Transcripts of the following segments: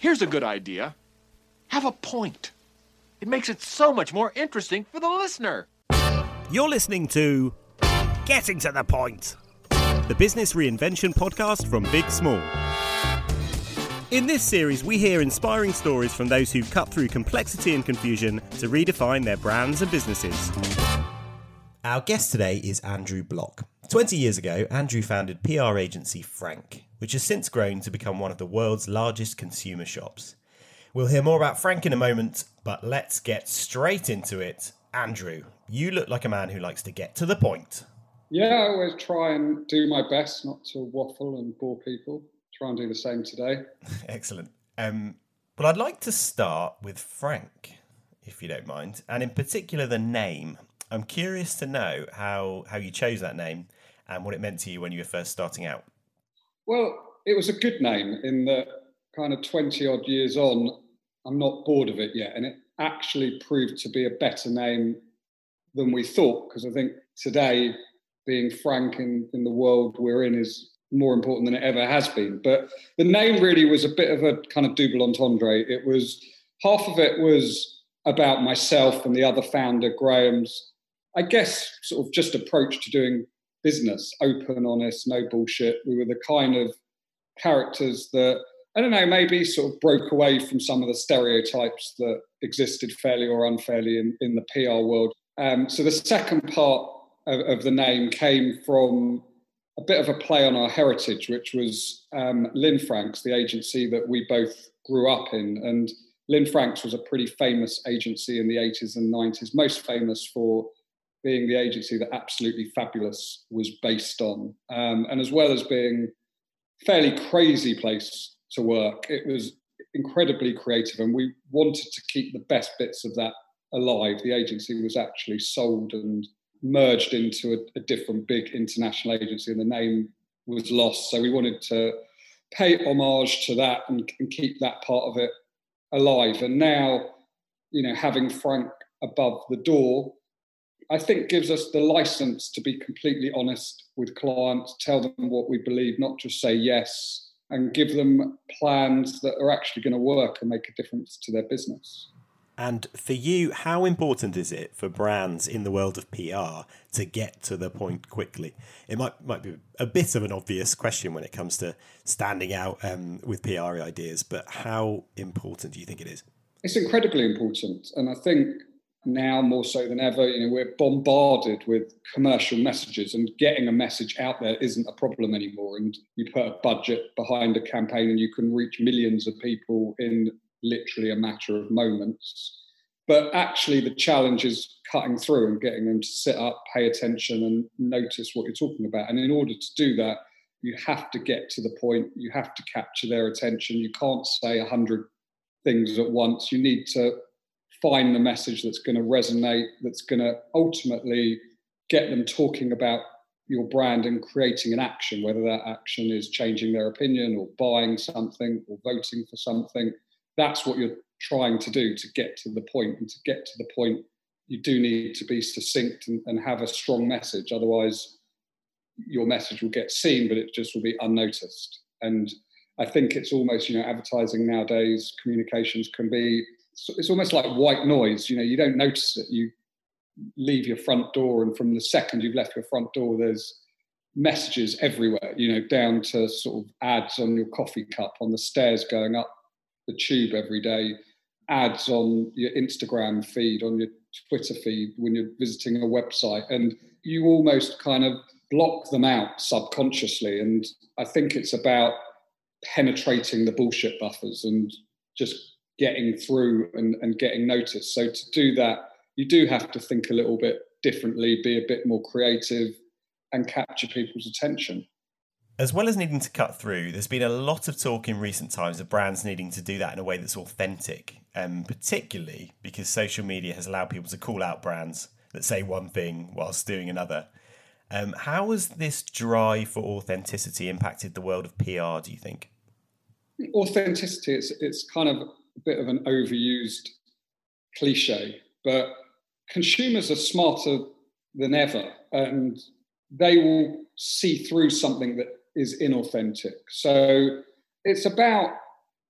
Here's a good idea. Have a point. It makes it so much more interesting for the listener. You're listening to Getting to the Point, the business reinvention podcast from Big Small. In this series, we hear inspiring stories from those who've cut through complexity and confusion to redefine their brands and businesses. Our guest today is Andrew Block. 20 years ago, Andrew founded PR agency Frank, which has since grown to become one of the world's largest consumer shops. We'll hear more about Frank in a moment, but let's get straight into it. Andrew, you look like a man who likes to get to the point. Yeah, I always try and do my best not to waffle and bore people try and do the same today. Excellent. Um, but I'd like to start with Frank, if you don't mind, and in particular the name. I'm curious to know how how you chose that name and what it meant to you when you were first starting out. Well, it was a good name in that kind of 20 odd years on, I'm not bored of it yet. And it actually proved to be a better name than we thought. Because I think today, being frank in, in the world we're in is more important than it ever has been. But the name really was a bit of a kind of double entendre. It was half of it was about myself and the other founder, Graham's, I guess, sort of just approach to doing business open, honest, no bullshit. We were the kind of characters that, I don't know, maybe sort of broke away from some of the stereotypes that existed fairly or unfairly in, in the PR world. Um, so the second part of, of the name came from a bit of a play on our heritage, which was um, Lynne Franks, the agency that we both grew up in. And Lynne Franks was a pretty famous agency in the 80s and 90s, most famous for being the agency that Absolutely Fabulous was based on. Um, and as well as being fairly crazy place to work, it was incredibly creative. And we wanted to keep the best bits of that alive. The agency was actually sold and merged into a, a, different big international agency and the name was lost. So we wanted to pay homage to that and, and keep that part of it alive. And now, you know, having Frank above the door, I think gives us the license to be completely honest with clients, tell them what we believe, not just say yes, and give them plans that are actually going to work and make a difference to their business. And for you, how important is it for brands in the world of PR to get to the point quickly? It might might be a bit of an obvious question when it comes to standing out um, with PR ideas, but how important do you think it is? It's incredibly important, and I think now more so than ever, you know, we're bombarded with commercial messages, and getting a message out there isn't a problem anymore. And you put a budget behind a campaign, and you can reach millions of people in literally a matter of moments. But actually, the challenge is cutting through and getting them to sit up, pay attention, and notice what you're talking about. And in order to do that, you have to get to the point, you have to capture their attention. You can't say a hundred things at once. You need to find the message that's going to resonate, that's going to ultimately get them talking about your brand and creating an action, whether that action is changing their opinion or buying something or voting for something that's what you're trying to do to get to the point. And to get to the point, you do need to be succinct and, and have a strong message. Otherwise, your message will get seen, but it just will be unnoticed. And I think it's almost, you know, advertising nowadays, communications can be, it's almost like white noise. You know, you don't notice it. You leave your front door, and from the second you've left your front door, there's messages everywhere, you know, down to sort of ads on your coffee cup, on the stairs going up the tube every day, ads on your Instagram feed, on your Twitter feed when you're visiting a website, and you almost kind of block them out subconsciously. And I think it's about penetrating the bullshit buffers and just getting through and, and getting noticed. So to do that, you do have to think a little bit differently, be a bit more creative, and capture people's attention. As well as needing to cut through, there's been a lot of talk in recent times of brands needing to do that in a way that's authentic, um, particularly because social media has allowed people to call out brands that say one thing whilst doing another. Um, how has this drive for authenticity impacted the world of PR, do you think? Authenticity, it's, it's kind of bit of an overused cliche, but consumers are smarter than ever and they will see through something that is inauthentic. So it's about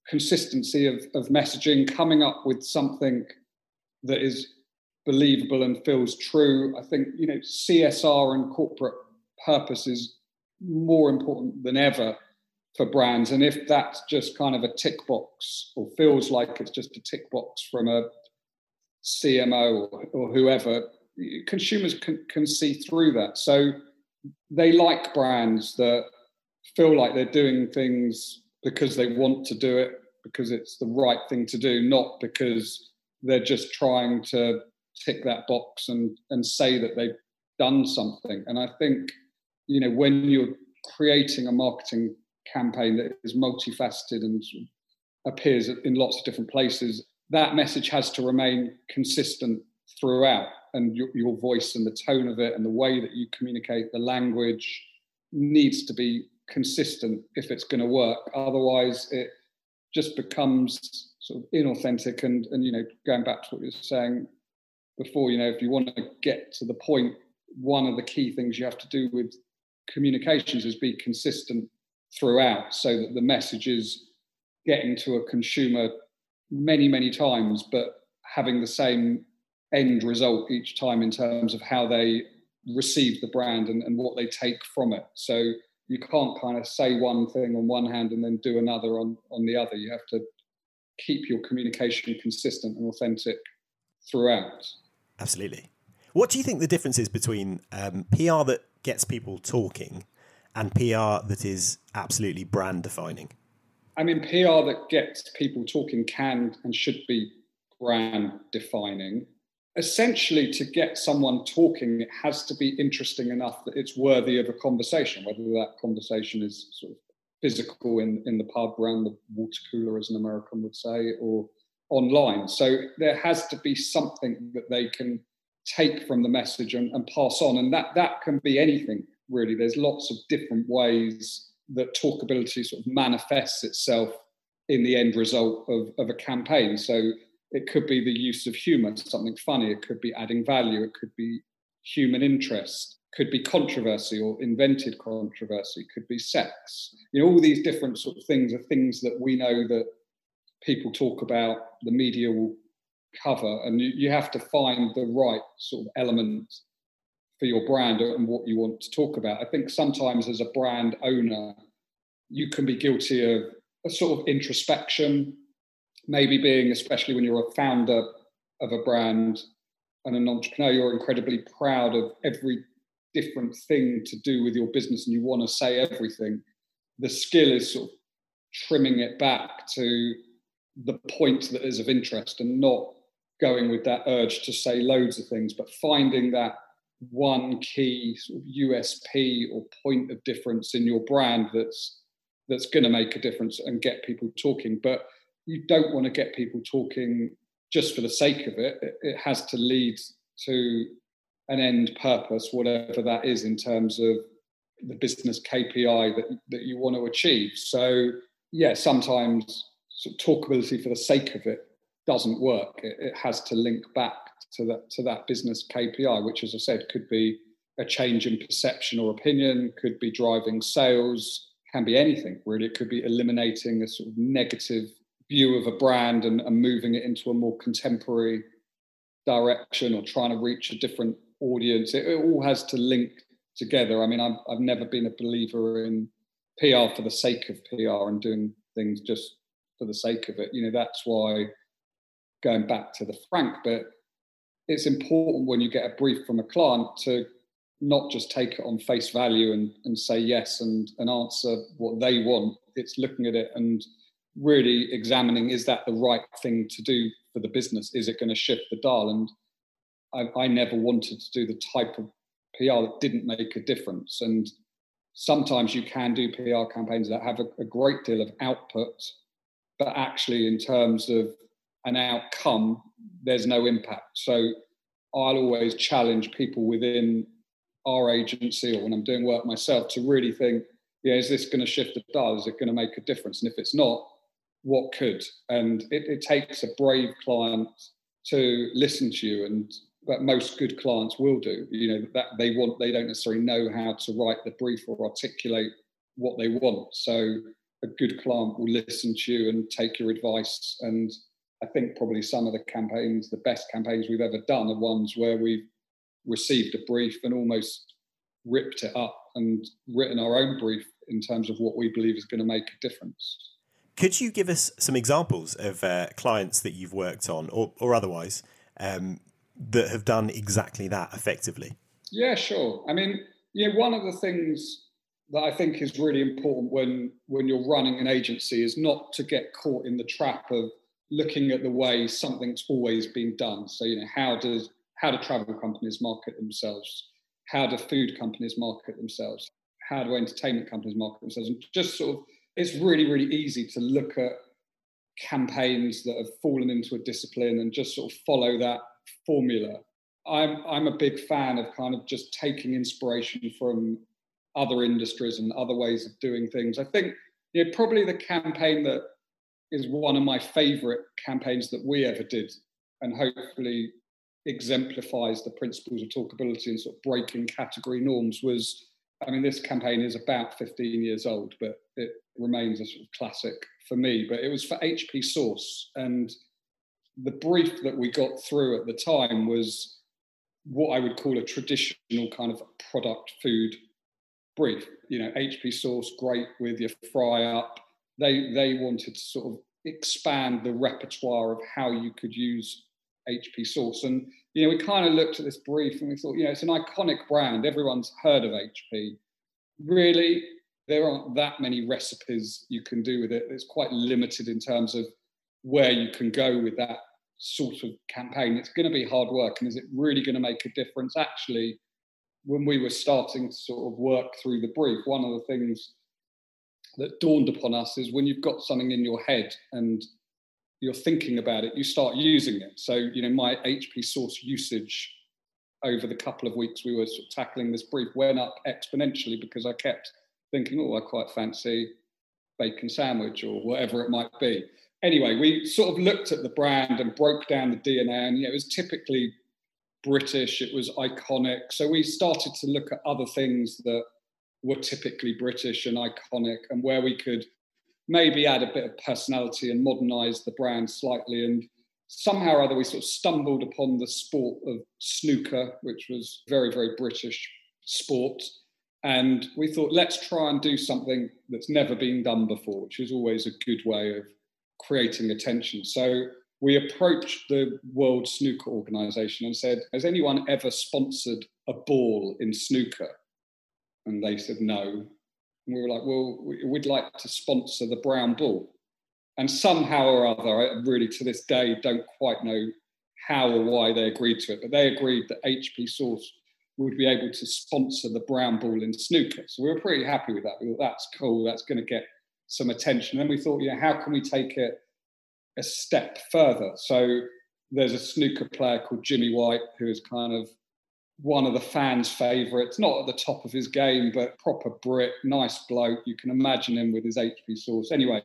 consistency of, of messaging, coming up with something that is believable and feels true. I think, you know, CSR and corporate purpose is more important than ever for brands. And if that's just kind of a tick box or feels like it's just a tick box from a CMO or, or whoever, consumers can, can see through that. So they like brands that feel like they're doing things because they want to do it, because it's the right thing to do, not because they're just trying to tick that box and, and say that they've done something. And I think, you know, when you're creating a marketing campaign that is multifaceted and appears in lots of different places, that message has to remain consistent throughout. And your, your voice and the tone of it and the way that you communicate, the language needs to be consistent if it's going to work. Otherwise, it just becomes sort of inauthentic. And and you know, going back to what you were saying before, you know, if you want to get to the point, one of the key things you have to do with communications is be consistent throughout, so that the message is getting to a consumer many many times, but having the same end result each time in terms of how they receive the brand and, and what they take from it. So you can't kind of say one thing on one hand and then do another on on the other. You have to keep your communication consistent and authentic throughout. Absolutely. What do you think the difference is between um, PR that gets people talking and PR that is absolutely brand defining? I mean, PR that gets people talking can and should be brand defining essentially to get someone talking it has to be interesting enough that it's worthy of a conversation whether that conversation is sort of physical in, in the pub around the water cooler as an american would say or online so there has to be something that they can take from the message and, and pass on and that that can be anything really there's lots of different ways that talkability sort of manifests itself in the end result of, of a campaign so it could be the use of humor, something funny. It could be adding value. It could be human interest. Could be controversy or invented controversy. Could be sex. You know, all these different sort of things are things that we know that people talk about. The media will cover, and you, you have to find the right sort of element for your brand and what you want to talk about. I think sometimes as a brand owner, you can be guilty of a sort of introspection maybe being, especially when you're a founder of a brand and an entrepreneur, you're incredibly proud of every different thing to do with your business and you want to say everything. The skill is sort of trimming it back to the point that is of interest and not going with that urge to say loads of things, but finding that one key sort of USP or point of difference in your brand that's that's going to make a difference and get people talking. But you don't want to get people talking just for the sake of it. it. It has to lead to an end purpose, whatever that is, in terms of the business KPI that, that you want to achieve. So, yeah, sometimes sort of talkability for the sake of it doesn't work. It, it has to link back to that to that business KPI, which, as I said, could be a change in perception or opinion, could be driving sales, can be anything really. It could be eliminating a sort of negative view of a brand and, and moving it into a more contemporary direction or trying to reach a different audience. It, it all has to link together. I mean, I've, I've never been a believer in PR for the sake of PR and doing things just for the sake of it. You know, that's why going back to the Frank bit, it's important when you get a brief from a client to not just take it on face value and, and say yes and, and answer what they want. It's looking at it and really examining is that the right thing to do for the business? Is it going to shift the dial? And I, I never wanted to do the type of PR that didn't make a difference. And sometimes you can do PR campaigns that have a, a great deal of output, but actually, in terms of an outcome, there's no impact. So I'll always challenge people within our agency or when I'm doing work myself to really think, yeah, is this going to shift the dial? Is it going to make a difference? And if it's not, what could? And it, it takes a brave client to listen to you and that most good clients will do. You know that they want they don't necessarily know how to write the brief or articulate what they want. So a good client will listen to you and take your advice. And I think probably some of the campaigns, the best campaigns we've ever done, are ones where we've received a brief and almost ripped it up and written our own brief in terms of what we believe is going to make a difference. Could you give us some examples of uh, clients that you've worked on, or, or otherwise, um, that have done exactly that effectively? Yeah, sure. I mean, yeah, one of the things that I think is really important when when you're running an agency is not to get caught in the trap of looking at the way something's always been done. So, you know, how does how do travel companies market themselves? How do food companies market themselves? How do entertainment companies market themselves? And just sort of, it's really, really easy to look at campaigns that have fallen into a discipline and just sort of follow that formula. I'm I'm a big fan of kind of just taking inspiration from other industries and other ways of doing things. I think you know, probably the campaign that is one of my favorite campaigns that we ever did, and hopefully exemplifies the principles of talkability and sort of breaking category norms was I mean, this campaign is about 15 years old, but it remains a sort of classic for me. But it was for HP Sauce, and the brief that we got through at the time was what I would call a traditional kind of product food brief. You know, HP sauce, great with your fry up. They they wanted to sort of expand the repertoire of how you could use HP sauce. And you know, we kind of looked at this brief and we thought, you know, it's an iconic brand. Everyone's heard of HP. Really, there aren't that many recipes you can do with it. It's quite limited in terms of where you can go with that sort of campaign. It's going to be hard work, and is it really going to make a difference? Actually, when we were starting to sort of work through the brief, one of the things that dawned upon us is when you've got something in your head and you're thinking about it, you start using it. So, you know, my HP sauce usage over the couple of weeks we were sort of tackling this brief went up exponentially because I kept thinking, oh, I quite fancy bacon sandwich or whatever it might be anyway, we sort of looked at the brand and broke down the DNA, and you know, it was typically British, it was iconic. So we started to look at other things that were typically British and iconic, and where we could maybe add a bit of personality and modernize the brand slightly. And somehow or other, we sort of stumbled upon the sport of snooker, which was very, very British sport. And we thought, let's try and do something that's never been done before, which is always a good way of creating attention. So we approached the World Snooker Organization and said, Has anyone ever sponsored a ball in snooker? And they said, No. And we were like, Well, we'd like to sponsor the brown ball. And somehow or other, I really to this day don't quite know how or why they agreed to it, but they agreed that HP Sauce would be able to sponsor the brown ball in snooker. So we were pretty happy with that. We thought that's cool. That's going to get some attention. And we thought, you know, how can we take it a step further? So there's a snooker player called Jimmy White who is kind of one of the fans' favourites, not at the top of his game, but proper Brit, nice bloke. You can imagine him with his HP sauce. Anyway,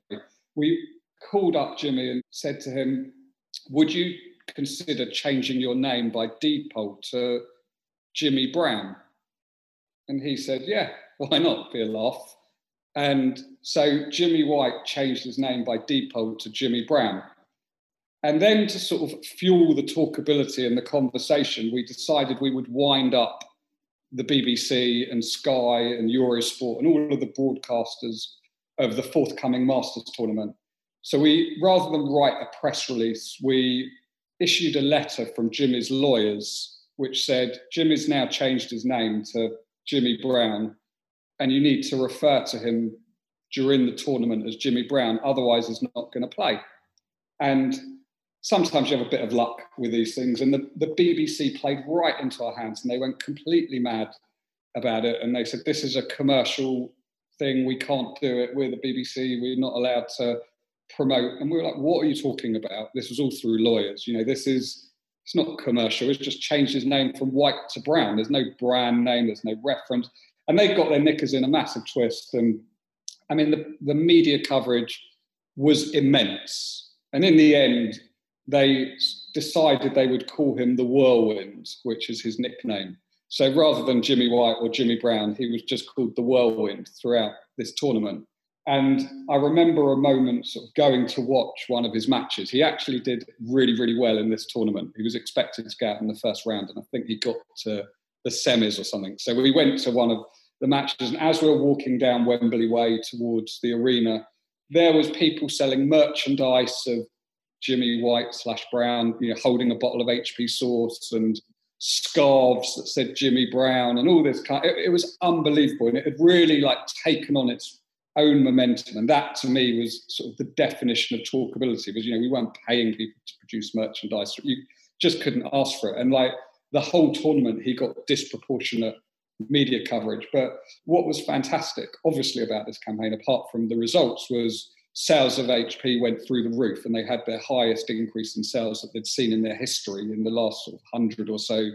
we called up Jimmy and said to him, Would you consider changing your name by default to Jimmy Brown? And he said, Yeah, why not? Be a laugh. And so Jimmy White changed his name by default to Jimmy Brown. And then to sort of fuel the talkability and the conversation, we decided we would wind up the BBC and Sky and Eurosport and all of the broadcasters of the forthcoming Masters tournament. So we, rather than write a press release, we issued a letter from Jimmy's lawyers, which said Jimmy's now changed his name to Jimmy Brown and you need to refer to him during the tournament as Jimmy Brown, otherwise, he's not going to play. And sometimes you have a bit of luck with these things. And the, the BBC played right into our hands and they went completely mad. about it, and they said this is a commercial thing. We can't do it. We're the BBC. We're not allowed to promote. And we were like, what are you talking about? This was all through lawyers. You know, this is it's not commercial. It's just changed his name from white to brown. There's no brand name. There's no reference. And they've got their knickers in a massive twist. And I mean, the, the media coverage was immense. And in the end, they decided they would call him the Whirlwind, which is his nickname. So rather than Jimmy White or Jimmy Brown, he was just called the Whirlwind throughout this tournament. And I remember a moment sort of going to watch one of his matches. He actually did really, really well in this tournament. He was expected to go out in the first round, and I think he got to the semis or something. So we went to one of the matches, and as we were walking down Wembley Way towards the arena, there was people selling merchandise of Jimmy White slash Brown, you know, holding a bottle of HP sauce and scarves that said Jimmy Brown and all this kind. It, it was unbelievable, and it had really like taken on its own momentum. And that to me was sort of the definition of talkability because, you know, we weren't paying people to produce merchandise. You just couldn't ask for it. And like the whole tournament, he got disproportionate media coverage. But what was fantastic, obviously, about this campaign, apart from the results, was sales of HP went through the roof and they had their highest increase in sales that they'd seen in their history in the last sort of hundred or so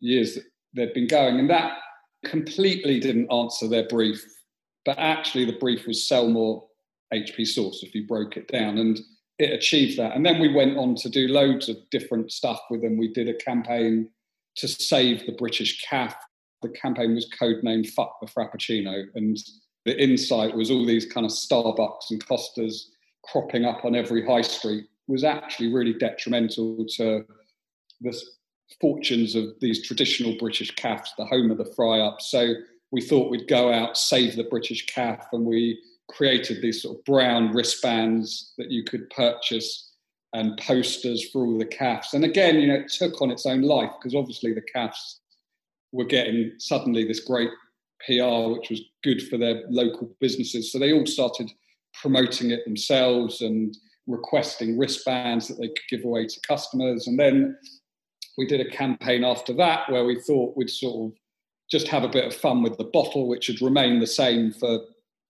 years that they'd been going. And that completely didn't answer their brief but actually the brief was sell more HP sauce if you broke it down. And it achieved that. And then we went on to do loads of different stuff with them. We did a campaign to save the British calf. The campaign was codenamed Fuck the Frappuccino. And the insight was all these kind of Starbucks and Costas cropping up on every high street was actually really detrimental to the fortunes of these traditional British calves, the home of the fry up. So we thought we'd go out, save the British calf, and we created these sort of brown wristbands that you could purchase and posters for all the calves. And again, you know, it took on its own life because obviously the calves were getting suddenly this great PR, which was good for their local businesses. So they all started promoting it themselves and requesting wristbands that they could give away to customers. And then we did a campaign after that where we thought we'd sort of just have a bit of fun with the bottle, which had remained the same for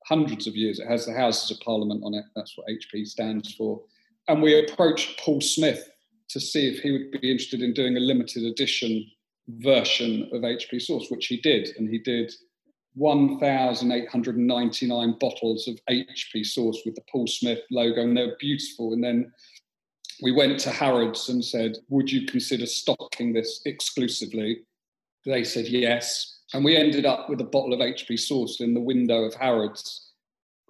hundreds of years. It has the Houses of Parliament on it. That's what HP stands for. And we approached Paul Smith to see if he would be interested in doing a limited edition version of HP Sauce, which he did. And he did 1,899 bottles of HP Sauce with the Paul Smith logo, and they were beautiful. And then we went to Harrods and said, Would you consider stocking this exclusively? They said yes. And we ended up with a bottle of HP sauce in the window of Harrods.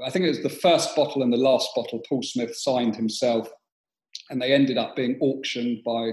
I think it was the first bottle and the last bottle Paul Smith signed himself. And they ended up being auctioned by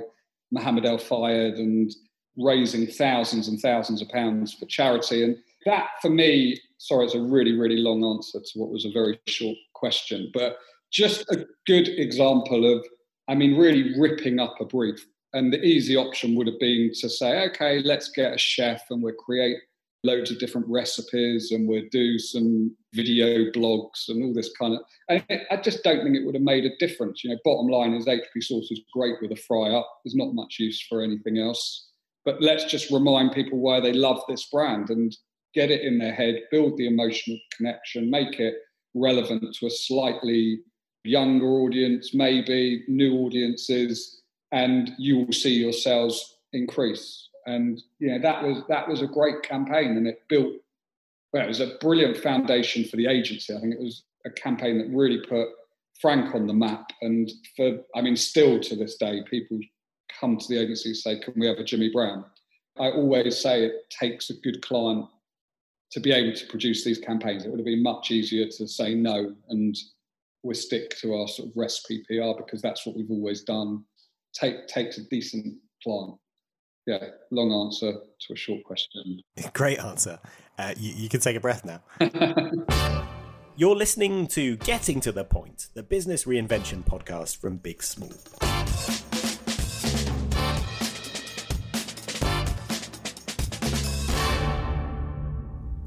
Mohammed El Fayed and raising thousands and thousands of pounds for charity. And that, for me, sorry, it's a really, really long answer to what was a very short question, but just a good example of, I mean, really ripping up a brief. And the easy option would have been to say, okay, let's get a chef and we'll create loads of different recipes and we'll do some video blogs and all this kind of. And I just don't think it would have made a difference. You know, bottom line is HP sauce is great with a fry up. There's not much use for anything else. But let's just remind people why they love this brand and get it in their head, build the emotional connection, make it relevant to a slightly younger audience, maybe new audiences and you will see your sales increase. And you know that was that was a great campaign, and it built. Well, it was a brilliant foundation for the agency. I think it was a campaign that really put Frank on the map. And for, I mean, still to this day, people come to the agency and say, "Can we have a Jimmy Brown?" I always say it takes a good client to be able to produce these campaigns. It would have been much easier to say no and we stick to our sort of recipe PR because that's what we've always done take, takes a decent client. Yeah, long answer to a short question. Great answer. Uh, you, you can take a breath now. You're listening to Getting to the Point, the business reinvention podcast from Big Small.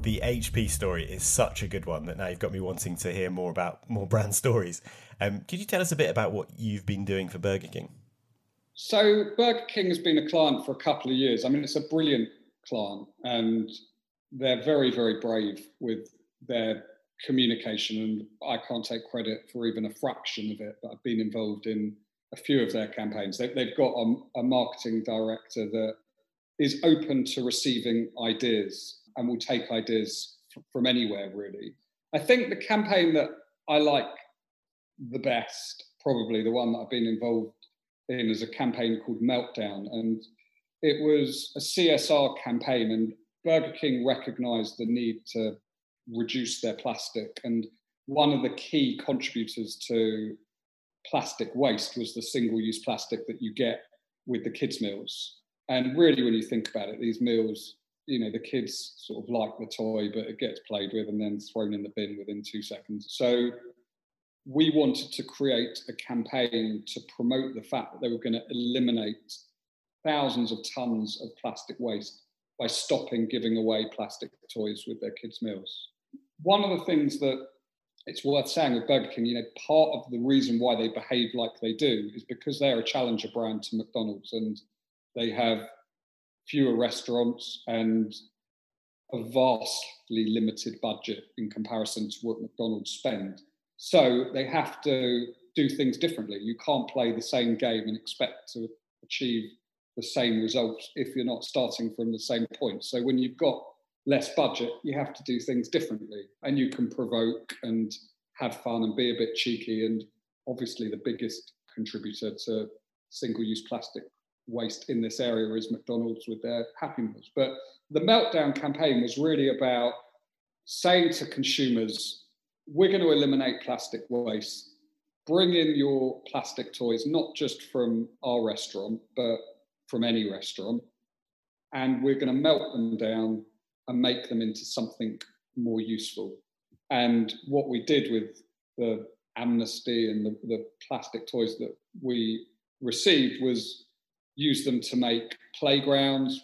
The HP story is such a good one that now you've got me wanting to hear more about more brand stories. Um, could you tell us a bit about what you've been doing for Burger King? So Burger King has been a client for a couple of years. I mean, it's a brilliant client, and they're very, very brave with their communication. And I can't take credit for even a fraction of it, but I've been involved in a few of their campaigns. They, have got a, a marketing director that is open to receiving ideas and will take ideas from anywhere, really. I think the campaign that I like the best, probably the one that I've been involved in, is a campaign called Meltdown. And it was a CSR campaign, and Burger King recognized the need to reduce their plastic. And one of the key contributors to plastic waste was the single use plastic that you get with the kids' meals. And really, when you think about it, these meals, you know, the kids sort of like the toy, but it gets played with and then thrown in the bin within two seconds. So we wanted to create a campaign to promote the fact that they were going to eliminate thousands of tons of plastic waste by stopping giving away plastic toys with their kids' meals. One of the things that it's worth saying with Burger King, you know, part of the reason why they behave like they do is because they're a challenger brand to McDonald's and they have fewer restaurants and a vastly limited budget in comparison to what McDonald's spend. So they have to do things differently. You can't play the same game and expect to achieve the same results if you're not starting from the same point. So when you've got less budget, you have to do things differently and you can provoke and have fun and be a bit cheeky. And obviously, the biggest contributor to single use plastic waste in this area is McDonald's with their Happy Meals. But the Meltdown campaign was really about saying to consumers, we're going to eliminate plastic waste. Bring in your plastic toys, not just from our restaurant, but from any restaurant. And we're going to melt them down and make them into something more useful. And what we did with the amnesty and the, the plastic toys that we received was use them to make playgrounds,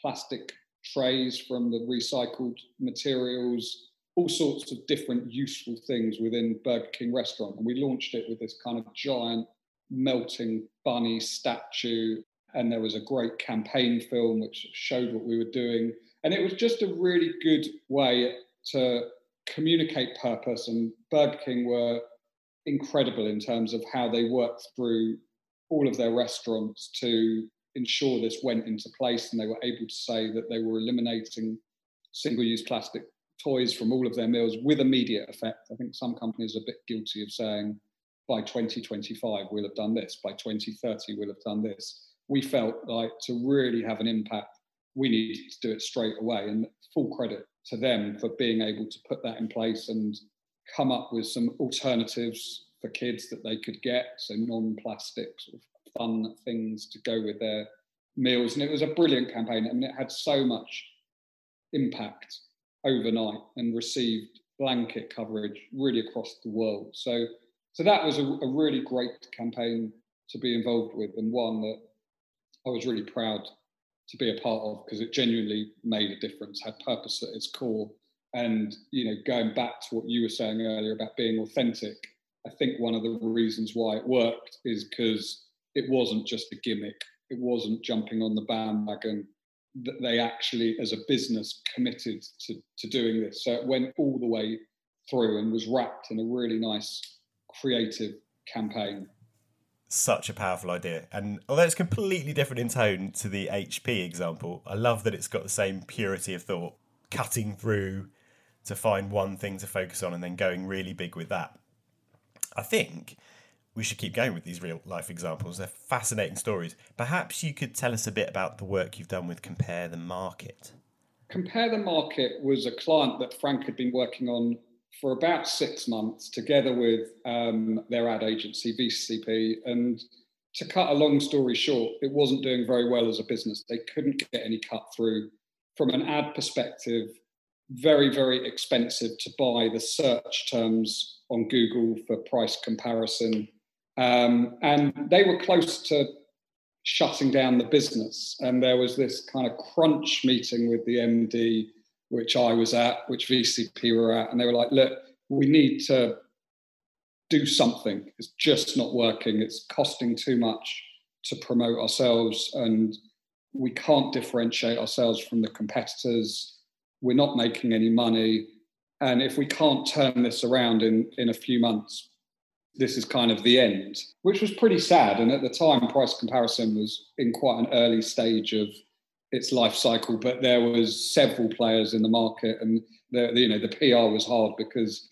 plastic trays from the recycled materials, all sorts of different useful things within Burger King restaurant. And we launched it with this kind of giant melting bunny statue. And there was a great campaign film which showed what we were doing. And it was just a really good way to communicate purpose. And Burger King were incredible in terms of how they worked through all of their restaurants to ensure this went into place. And they were able to say that they were eliminating single use plastic toys from all of their meals with immediate effect. I think some companies are a bit guilty of saying, by 2025, we'll have done this, by 2030, we'll have done this. We felt like to really have an impact we needed to do it straight away. And full credit to them for being able to put that in place and come up with some alternatives for kids that they could get. So non-plastic sort of fun things to go with their meals. And it was a brilliant campaign. I mean, it had so much impact overnight and received blanket coverage really across the world. So, so that was a, a really great campaign to be involved with and one that I was really proud to be a part of because it genuinely made a difference, had purpose at its core. And you know, going back to what you were saying earlier about being authentic, I think one of the reasons why it worked is because it wasn't just a gimmick. It wasn't jumping on the bandwagon. That they actually, as a business, committed to, to doing this. So it went all the way through and was wrapped in a really nice, creative campaign such a powerful idea. And although it's completely different in tone to the HP example, I love that it's got the same purity of thought, cutting through to find one thing to focus on and then going really big with that. I think we should keep going with these real life examples. They're fascinating stories. Perhaps you could tell us a bit about the work you've done with Compare the Market. Compare the Market was a client that Frank had been working on for about six months together with um, their ad agency, VCCP. And to cut a long story short, it wasn't doing very well as a business. They couldn't get any cut through. From an ad perspective, very, very expensive to buy the search terms on Google for price comparison. Um, and they were close to shutting down the business. And there was this kind of crunch meeting with the MD which I was at, which VCCP were at, and they were like, look, we need to do something. It's just not working. It's costing too much to promote ourselves, and we can't differentiate ourselves from the competitors. We're not making any money. And if we can't turn this around in, in a few months, this is kind of the end, which was pretty sad. And at the time, price comparison was in quite an early stage of its life cycle, but there was several players in the market, and the, you know the PR was hard because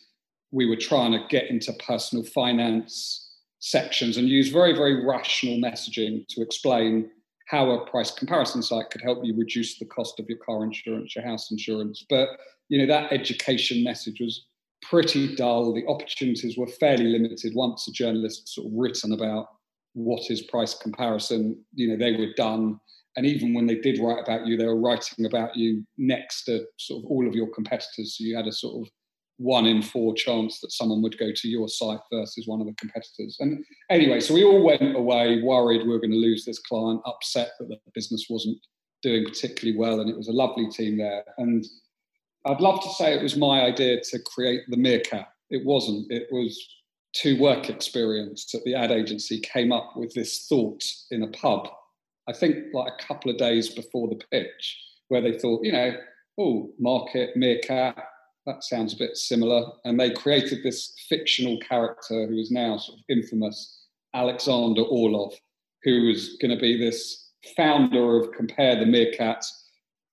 we were trying to get into personal finance sections and use very very rational messaging to explain how a price comparison site could help you reduce the cost of your car insurance, your house insurance. But you know that education message was pretty dull. The opportunities were fairly limited. Once a journalist sort of written about what is price comparison, you know they were done. And even when they did write about you, they were writing about you next to sort of all of your competitors. So you had a sort of one in four chance that someone would go to your site versus one of the competitors. And anyway, so we all went away worried we were going to lose this client, upset that the business wasn't doing particularly well, and it was a lovely team there. And I'd love to say it was my idea to create the Meerkat. It wasn't. It was two work experience that the ad agency came up with this thought in a pub. I think like a couple of days before the pitch, where they thought, you know, oh, market, Meerkat, that sounds a bit similar. And they created this fictional character who is now sort of infamous, Alexander Orlov, who was going to be this founder of Compare the Meerkat,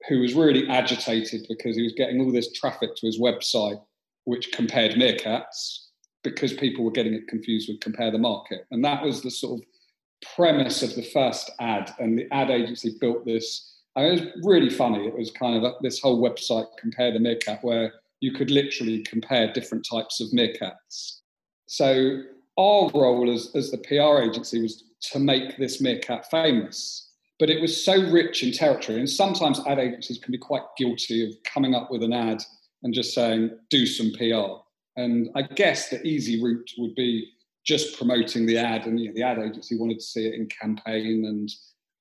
who was really agitated because he was getting all this traffic to his website, which compared meerkats, because people were getting it confused with Compare the Market. And that was the sort of premise of the first ad. And the ad agency built this. I mean, it was really funny. It was kind of this whole website, Compare the Meerkat, where you could literally compare different types of meerkats. So our role as, as the PR agency was to make this meerkat famous. But it was so rich in territory, and sometimes ad agencies can be quite guilty of coming up with an ad and just saying, do some PR. And I guess the easy route would be just promoting the ad, and you know, the ad agency wanted to see it in campaign and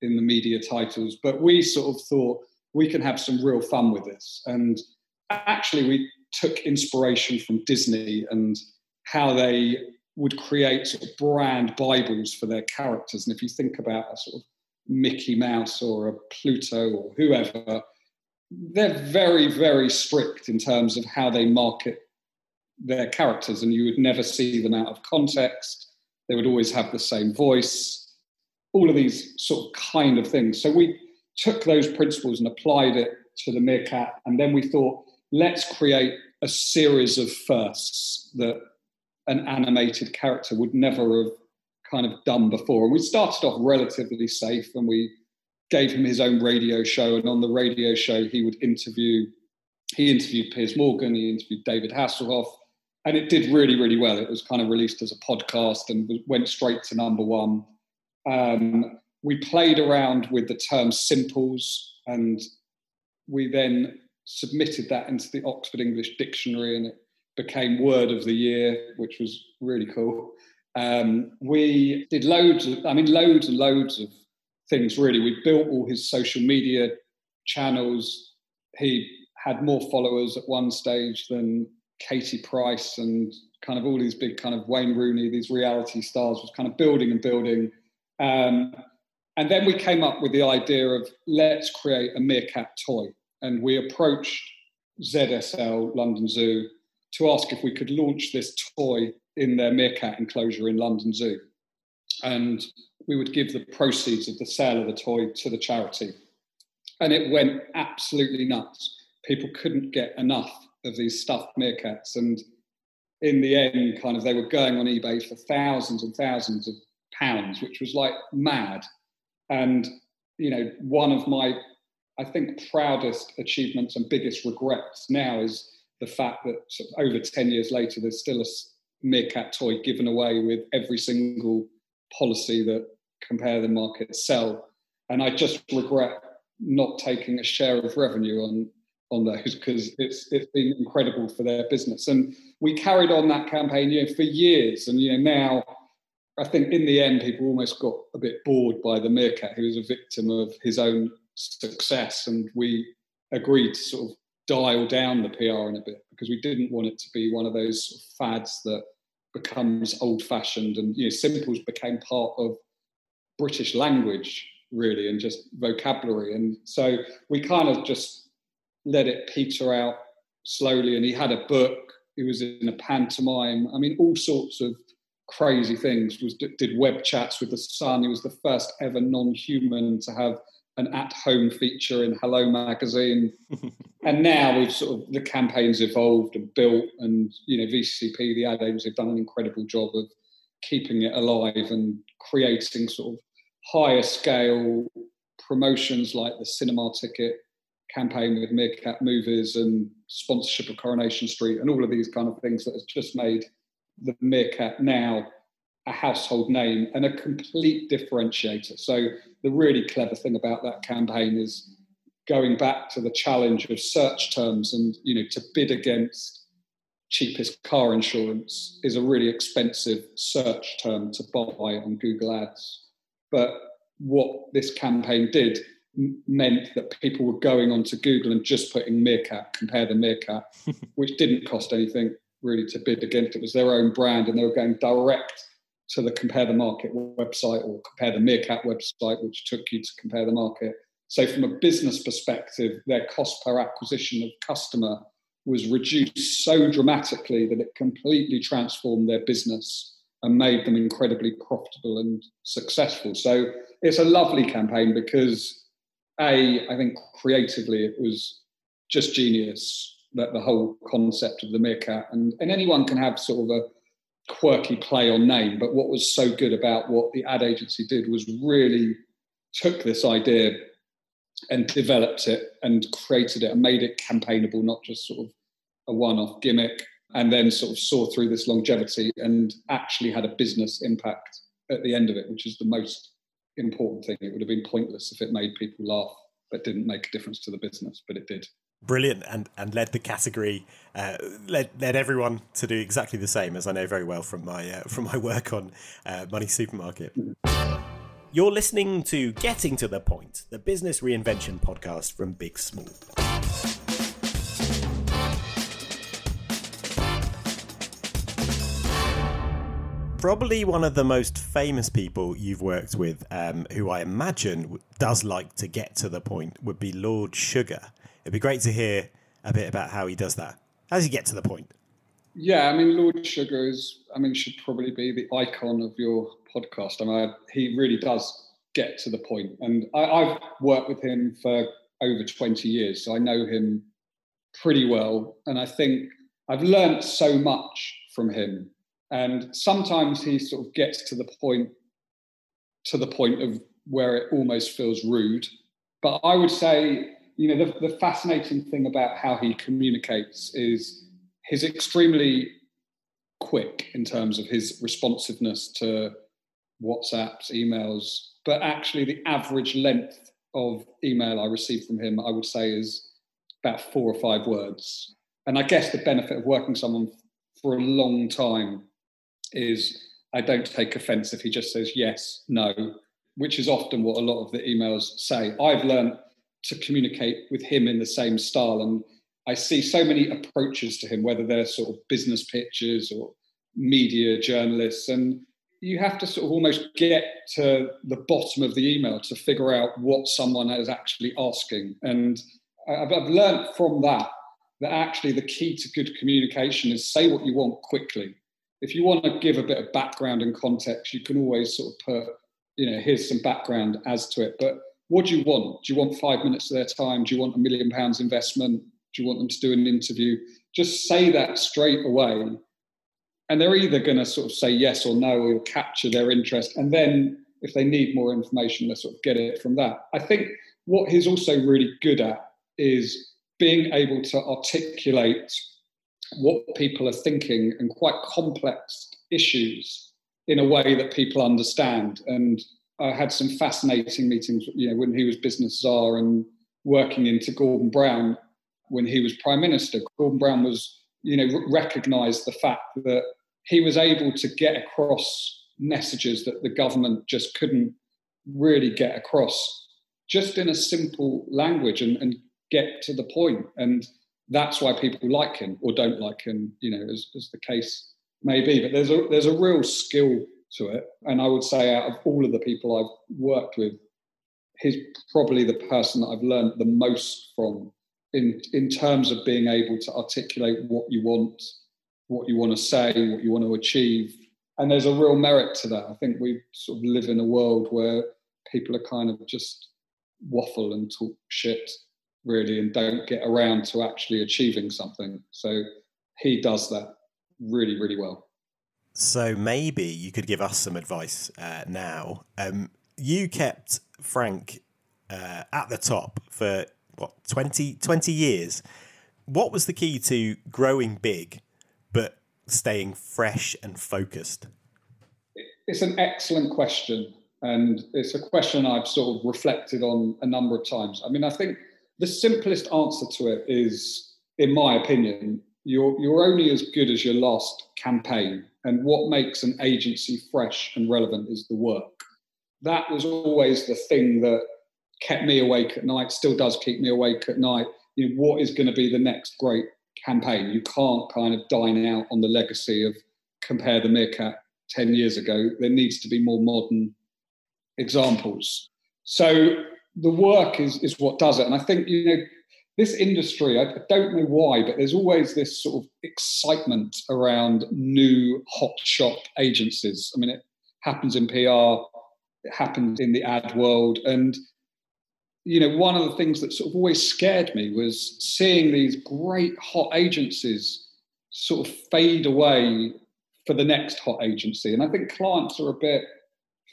in the media titles. But we sort of thought we can have some real fun with this. And actually we took inspiration from Disney and how they would create sort of brand Bibles for their characters. And if you think about a sort of Mickey Mouse or a Pluto or whoever, they're very, very strict in terms of how they market their characters, and you would never see them out of context. They would always have the same voice, all of these sort of kind of things. So we took those principles and applied it to the meerkat, and then we thought, let's create a series of firsts that an animated character would never have kind of done before. And we started off relatively safe and we gave him his own radio show. And on the radio show, he would interview, he interviewed Piers Morgan, he interviewed David Hasselhoff. And it did really, really well. It was kind of released as a podcast and went straight to number one. Um, we played around with the term simples and we then submitted that into the Oxford English Dictionary and it became Word of the Year, which was really cool. Um, we did loads of, I mean, loads and loads of things really. We built all his social media channels. He had more followers at one stage than Katie Price and kind of all these big kind of Wayne Rooney, these reality stars was kind of building and building. Um, and then we came up with the idea of let's create a meerkat toy and we approached ZSL London Zoo to ask if we could launch this toy in their meerkat enclosure in London Zoo. And we would give the proceeds of the sale of the toy to the charity. And it went absolutely nuts. People couldn't get enough of these stuffed meerkats. And in the end, kind of, they were going on eBay for thousands and thousands of pounds, which was like mad. And, you know, one of my I think, proudest achievements and biggest regrets now is the fact that sort of over 10 years later, there's still a meerkat toy given away with every single policy that compare the market sell. And I just regret not taking a share of revenue on on those because it's it's been incredible for their business. And we carried on that campaign you know, for years. And you know now I think in the end people almost got a bit bored by the meerkat who was a victim of his own success, and we agreed to sort of dial down the PR in a bit because we didn't want it to be one of those sort of fads that becomes old-fashioned and you know simples became part of British language really and just vocabulary, and so we kind of just let it peter out slowly. And he had a book. He was in a pantomime. I mean, all sorts of crazy things. Was did web chats with the Sun. He was the first ever non-human to have an at-home feature in Hello magazine. and now we've sort of the campaign's evolved and built, and you know VCCP, the ad agency, have done an incredible job of keeping it alive and creating sort of higher scale promotions like the cinema ticket campaign with Meerkat Movies and sponsorship of Coronation Street and all of these kind of things that has just made the Meerkat now a household name and a complete differentiator. So the really clever thing about that campaign is going back to the challenge of search terms and you know to bid against cheapest car insurance is a really expensive search term to buy on Google Ads. But what this campaign did meant that people were going onto Google and just putting Meerkat, compare the Meerkat, which didn't cost anything really to bid against. It was their own brand, and they were going direct to the Compare the Market website or Compare the Meerkat website, which took you to Compare the Market. So, from a business perspective, their cost per acquisition of customer was reduced so dramatically that it completely transformed their business and made them incredibly profitable and successful. So, it's a lovely campaign because, A, I think creatively it was just genius that the whole concept of the meerkat and, and anyone can have sort of a quirky play on name. But what was so good about what the ad agency did was really took this idea and developed it and created it and made it campaignable, not just sort of a one off gimmick, and then sort of saw through this longevity and actually had a business impact at the end of it, which is the most important thing. It would have been pointless if it made people laugh but didn't make a difference to the business, but it did brilliant and and led the category uh, led led everyone to do exactly the same as I know very well from my uh, from my work on uh, Money Supermarket. You're listening to Getting to the Point, the business reinvention podcast from Big Small. Probably one of the most famous people you've worked with, um, who I imagine does like to get to the point, would be Lord Sugar. It'd be great to hear a bit about how he does that. How does he get to the point? Yeah, I mean, Lord Sugar is, I mean, should probably be the icon of your podcast. I mean, he really does get to the point. And I, have worked with him for over 20 years, so I know him pretty well. And I think I've learned so much from him. And sometimes he sort of gets to the point, to the point of where it almost feels rude. But I would say you know, the, the fascinating thing about how he communicates is he's extremely quick in terms of his responsiveness to WhatsApps, emails, but actually the average length of email I receive from him, I would say, is about four or five words. And I guess the benefit of working someone for a long time is I don't take offense if he just says yes, no, which is often what a lot of the emails say. I've learned to communicate with him in the same style. And I see so many approaches to him, whether they're sort of business pitches or media journalists. And you have to sort of almost get to the bottom of the email to figure out what someone is actually asking. And I've, I've learned from that that actually the key to good communication is say what you want quickly. If you want to give a bit of background and context, you can always sort of put, you know, here's some background as to it. But what do you want? Do you want five minutes of their time? Do you want a million pounds investment? Do you want them to do an interview? Just say that straight away. And they're either going to sort of say yes or no, or you'll capture their interest. And then if they need more information, they'll sort of get it from that. I think what he's also really good at is being able to articulate what people are thinking and quite complex issues in a way that people understand. And I had some fascinating meetings, you know, when he was business czar and working into Gordon Brown when he was prime minister. Gordon Brown was, you know, recognised the fact that he was able to get across messages that the government just couldn't really get across, just in a simple language and, and get to the point. And that's why people like him or don't like him, you know, as, as the case may be. But there's a there's a real skill to it. And I would say, out of all of the people I've worked with, he's probably the person that I've learned the most from in in terms of being able to articulate what you want, what you want to say, what you want to achieve. And there's a real merit to that. I think we sort of live in a world where people are kind of just waffle and talk shit really and don't get around to actually achieving something. So he does that really, really well. So maybe you could give us some advice uh, now. Um, you kept Frank uh, at the top for what 20, 20 years. What was the key to growing big but staying fresh and focused? It's an excellent question. And it's a question I've sort of reflected on a number of times. I mean, I think the simplest answer to it is, in my opinion, you're, you're only as good as your last campaign. And what makes an agency fresh and relevant is the work. That was always the thing that kept me awake at night, still does keep me awake at night. You know, what is going to be the next great campaign? You can't kind of dine out on the legacy of compare the meerkat 10 years ago. There needs to be more modern examples. So the work is, is what does it. And I think, you know, this industry, I don't know why, but there's always this sort of excitement around new hot shop agencies. I mean, it happens in PR, it happens in the ad world. And, you know, one of the things that sort of always scared me was seeing these great hot agencies sort of fade away for the next hot agency. And I think clients are a bit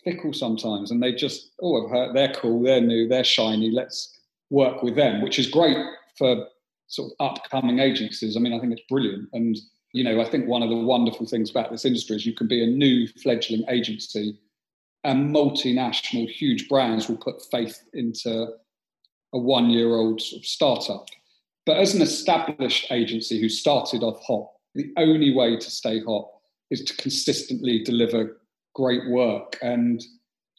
fickle sometimes and they just, oh, I've heard they're cool, they're new, they're shiny, let's work with them, which is great for sort of upcoming agencies. I mean, I think it's brilliant. And, you know, I think one of the wonderful things about this industry is you can be a new fledgling agency and multinational huge brands will put faith into a one year old sort of startup. But as an established agency who started off hot, the only way to stay hot is to consistently deliver great work. And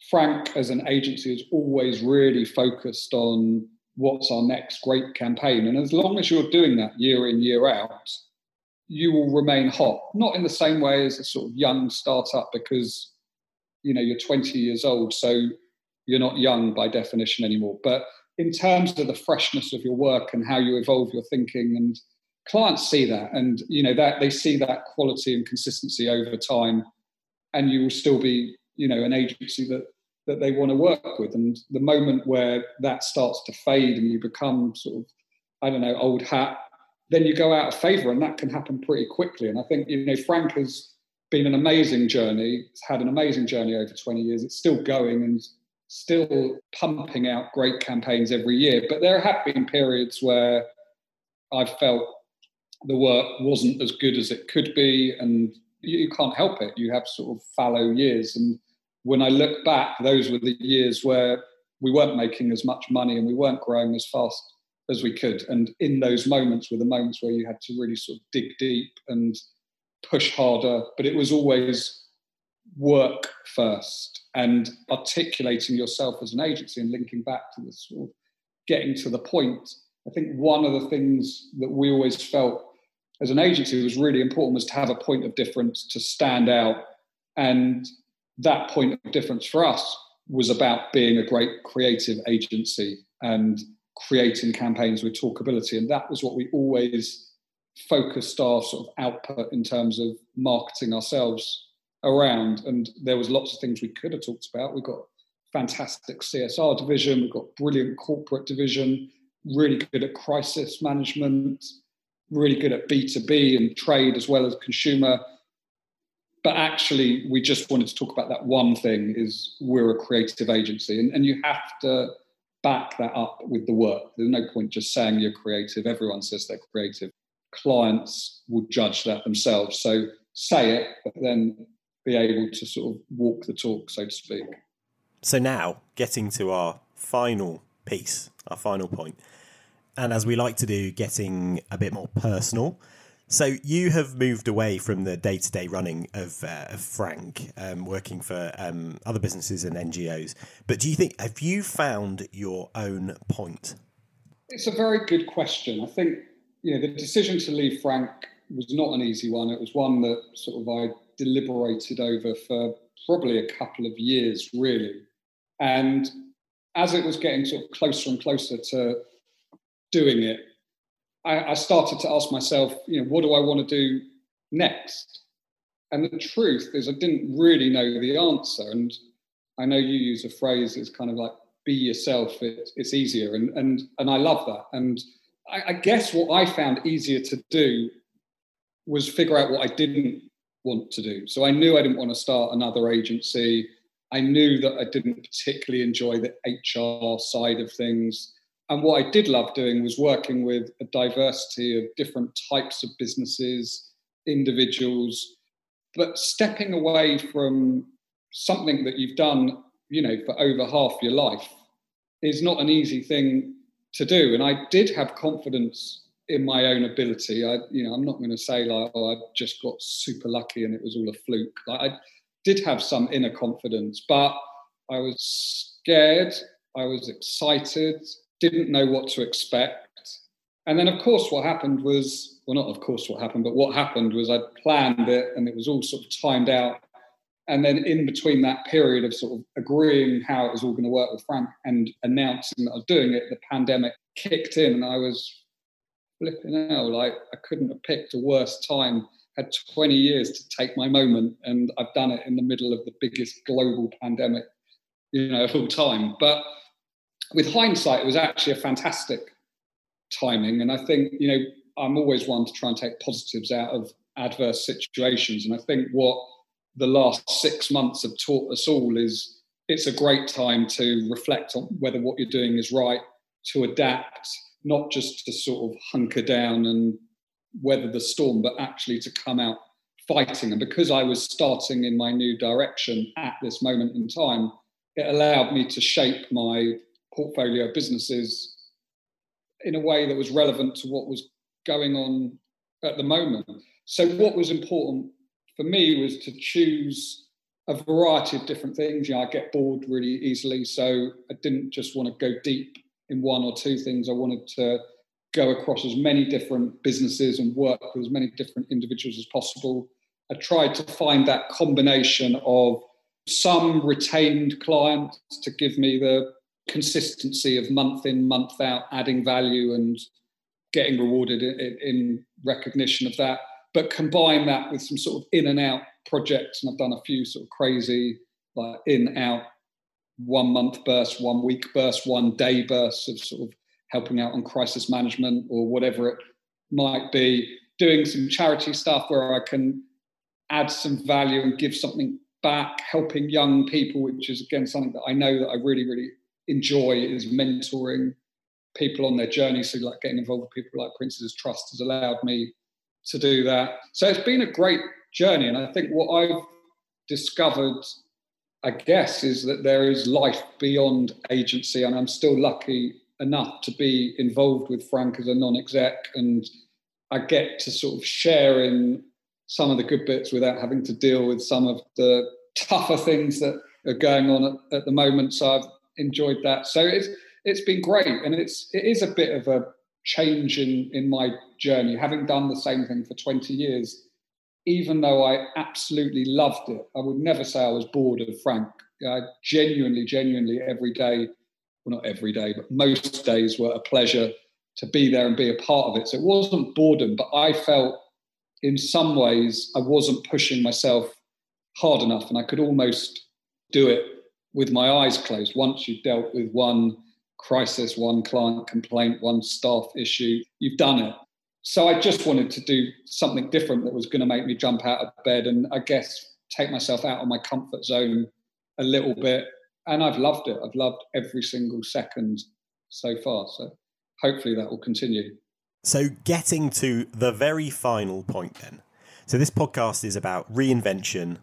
Frank, as an agency, is always really focused on what's our next great campaign. And as long as you're doing that year in, year out, you will remain hot. Not in the same way as a sort of young startup because you know you're 20 years old, so you're not young by definition anymore. But in terms of the freshness of your work and how you evolve your thinking and clients see that and you know that they see that quality and consistency over time and you will still be you know an agency that that they want to work with and the moment where that starts to fade and you become sort of i don't know old hat then you go out of favor and that can happen pretty quickly and i think you know frank has been an amazing journey it's had an amazing journey over 20 years it's still going and still pumping out great campaigns every year but there have been periods where i've felt the work wasn't as good as it could be and you can't help it. You have sort of fallow years. And when I look back, those were the years where we weren't making as much money and we weren't growing as fast as we could. And in those moments were the moments where you had to really sort of dig deep and push harder. But it was always work first and articulating yourself as an agency and linking back to this sort of getting to the point. I think one of the things that we always felt as an agency was really important was to have a point of difference to stand out and that point of difference for us was about being a great creative agency and creating campaigns with talkability. And that was what we always focused our sort of output in terms of marketing ourselves around. And there was lots of things we could have talked about. We've got fantastic csr division. We've got brilliant corporate division. Really good at crisis management. Really good at B2B and trade as well as consumer. But actually, we just wanted to talk about that one thing is we're a creative agency. And, and you have to back that up with the work. There's no point just saying you're creative. Everyone says they're creative. Clients will judge that themselves. So say it, but then be able to sort of walk the talk, so to speak. So now, getting to our final piece, our final point and as we like to do, getting a bit more personal. So you have moved away from the day-to-day running of, uh, of Frank, um, working for um, other businesses and NGOs. But do you think have you found your own point? It's a very good question. I think you know the decision to leave Frank was not an easy one. It was one that sort of I deliberated over for probably a couple of years, really. And as it was getting sort of closer and closer to doing it, I, I started to ask myself, you know, what do I want to do next? And the truth is, I didn't really know the answer. And I know you use a phrase that's kind of like "be yourself." It, it's easier, and and and I love that. And I, I guess what I found easier to do was figure out what I didn't want to do. So I knew I didn't want to start another agency. I knew that I didn't particularly enjoy the HR side of things. And what I did love doing was working with a diversity of different types of businesses, individuals, but stepping away from something that you've done, you know, for over half your life is not an easy thing to do. And I did have confidence in my own ability. I, you know, I'm not going to say like, oh, I just got super lucky and it was all a fluke. Like, I did have some inner confidence, but I was scared. I was excited. Didn't know what to expect. And then, of course, what happened was, well, not of course what happened, but what happened was I'd planned it and it was all sort of timed out. And then, in between that period of sort of agreeing how it was all going to work with Frank and announcing that I was doing it, the pandemic kicked in and I was flipping out. Like, I couldn't have picked a worse time. Had 20 years to take my moment, and I've done it in the middle of the biggest global pandemic, you know, of all time. But with hindsight, it was actually a fantastic timing. And I think, you know, I'm always one to try and take positives out of adverse situations. And I think what the last six months have taught us all is it's a great time to reflect on whether what you're doing is right, to adapt, not just to sort of hunker down and weather the storm, but actually to come out fighting. And because I was starting in my new direction at this moment in time, it allowed me to shape my portfolio businesses in a way that was relevant to what was going on at the moment. So, what was important for me was to choose a variety of different things. You know, I get bored really easily, so I didn't just want to go deep in one or two things. I wanted to go across as many different businesses and work with as many different individuals as possible. I tried to find that combination of some retained clients to give me the consistency of month in, month out, adding value and getting rewarded in, recognition of that. But combine that with some sort of in and out projects, and I've done a few sort of crazy like in out one month bursts, one week bursts, one day bursts of sort of helping out on crisis management or whatever it might be. Doing some charity stuff where I can add some value and give something back, helping young people, which is again something that I know that I really, really enjoy is mentoring people on their journey. So, like getting involved with people like Prince's Trust has allowed me to do that. So, it's been a great journey. And I think what I've discovered, I guess, is that there is life beyond agency. And I'm still lucky enough to be involved with Frank as a non exec. And I get to sort of share in some of the good bits without having to deal with some of the tougher things that are going on at, at the moment. So I've enjoyed that. So it's it's been great, and it's it is a bit of a change in in my journey, having done the same thing for twenty years. Even though I absolutely loved it, I would never say I was bored of Frank. I genuinely, genuinely every day, well not every day, but most days were a pleasure to be there and be a part of it. So it wasn't boredom, but I felt in some ways I wasn't pushing myself hard enough, and I could almost do it with my eyes closed. Once you've dealt with one crisis, one client complaint, one staff issue, you've done it. So I just wanted to do something different that was going to make me jump out of bed and I guess take myself out of my comfort zone a little bit. And I've loved it. I've loved every single second so far. So hopefully that will continue. So, getting to the very final point then. So, this podcast is about reinvention,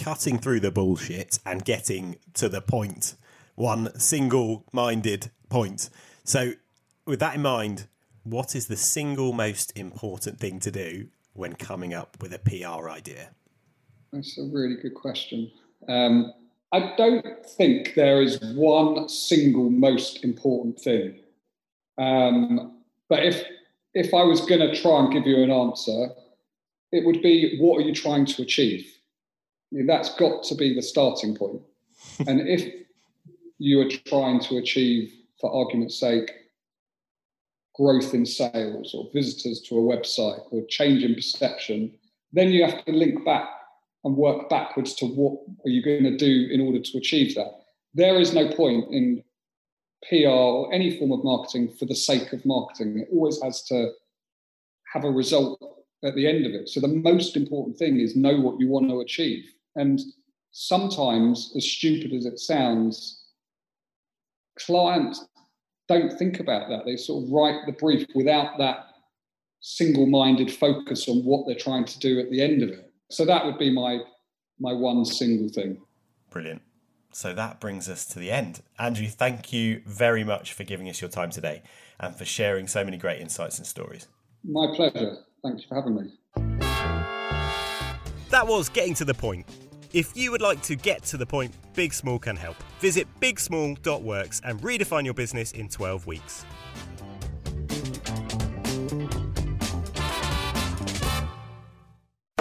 cutting through the bullshit and getting to the point. One single minded point. So, with that in mind, what is the single most important thing to do when coming up with a PR idea? That's a really good question. Um, I don't think there is one single most important thing. Um, but if if I was going to try and give you an answer, it would be what are you trying to achieve? That's got to be the starting point. and if you are trying to achieve, for argument's sake, growth in sales or visitors to a website or change in perception, then you have to link back and work backwards to what are you going to do in order to achieve that. There is no point in PR or any form of marketing for the sake of marketing. It always has to have a result at the end of it. So the most important thing is know what you want to achieve. And sometimes, as stupid as it sounds, clients don't think about that. They sort of write the brief without that single minded focus on what they're trying to do at the end of it. So that would be my my one single thing. Brilliant. So that brings us to the end. Andrew, thank you very much for giving us your time today and for sharing so many great insights and stories. My pleasure. Thank you for having me. That was getting to the point. If you would like to get to the point, Big Small can help. Visit bigsmall.works and redefine your business in 12 weeks.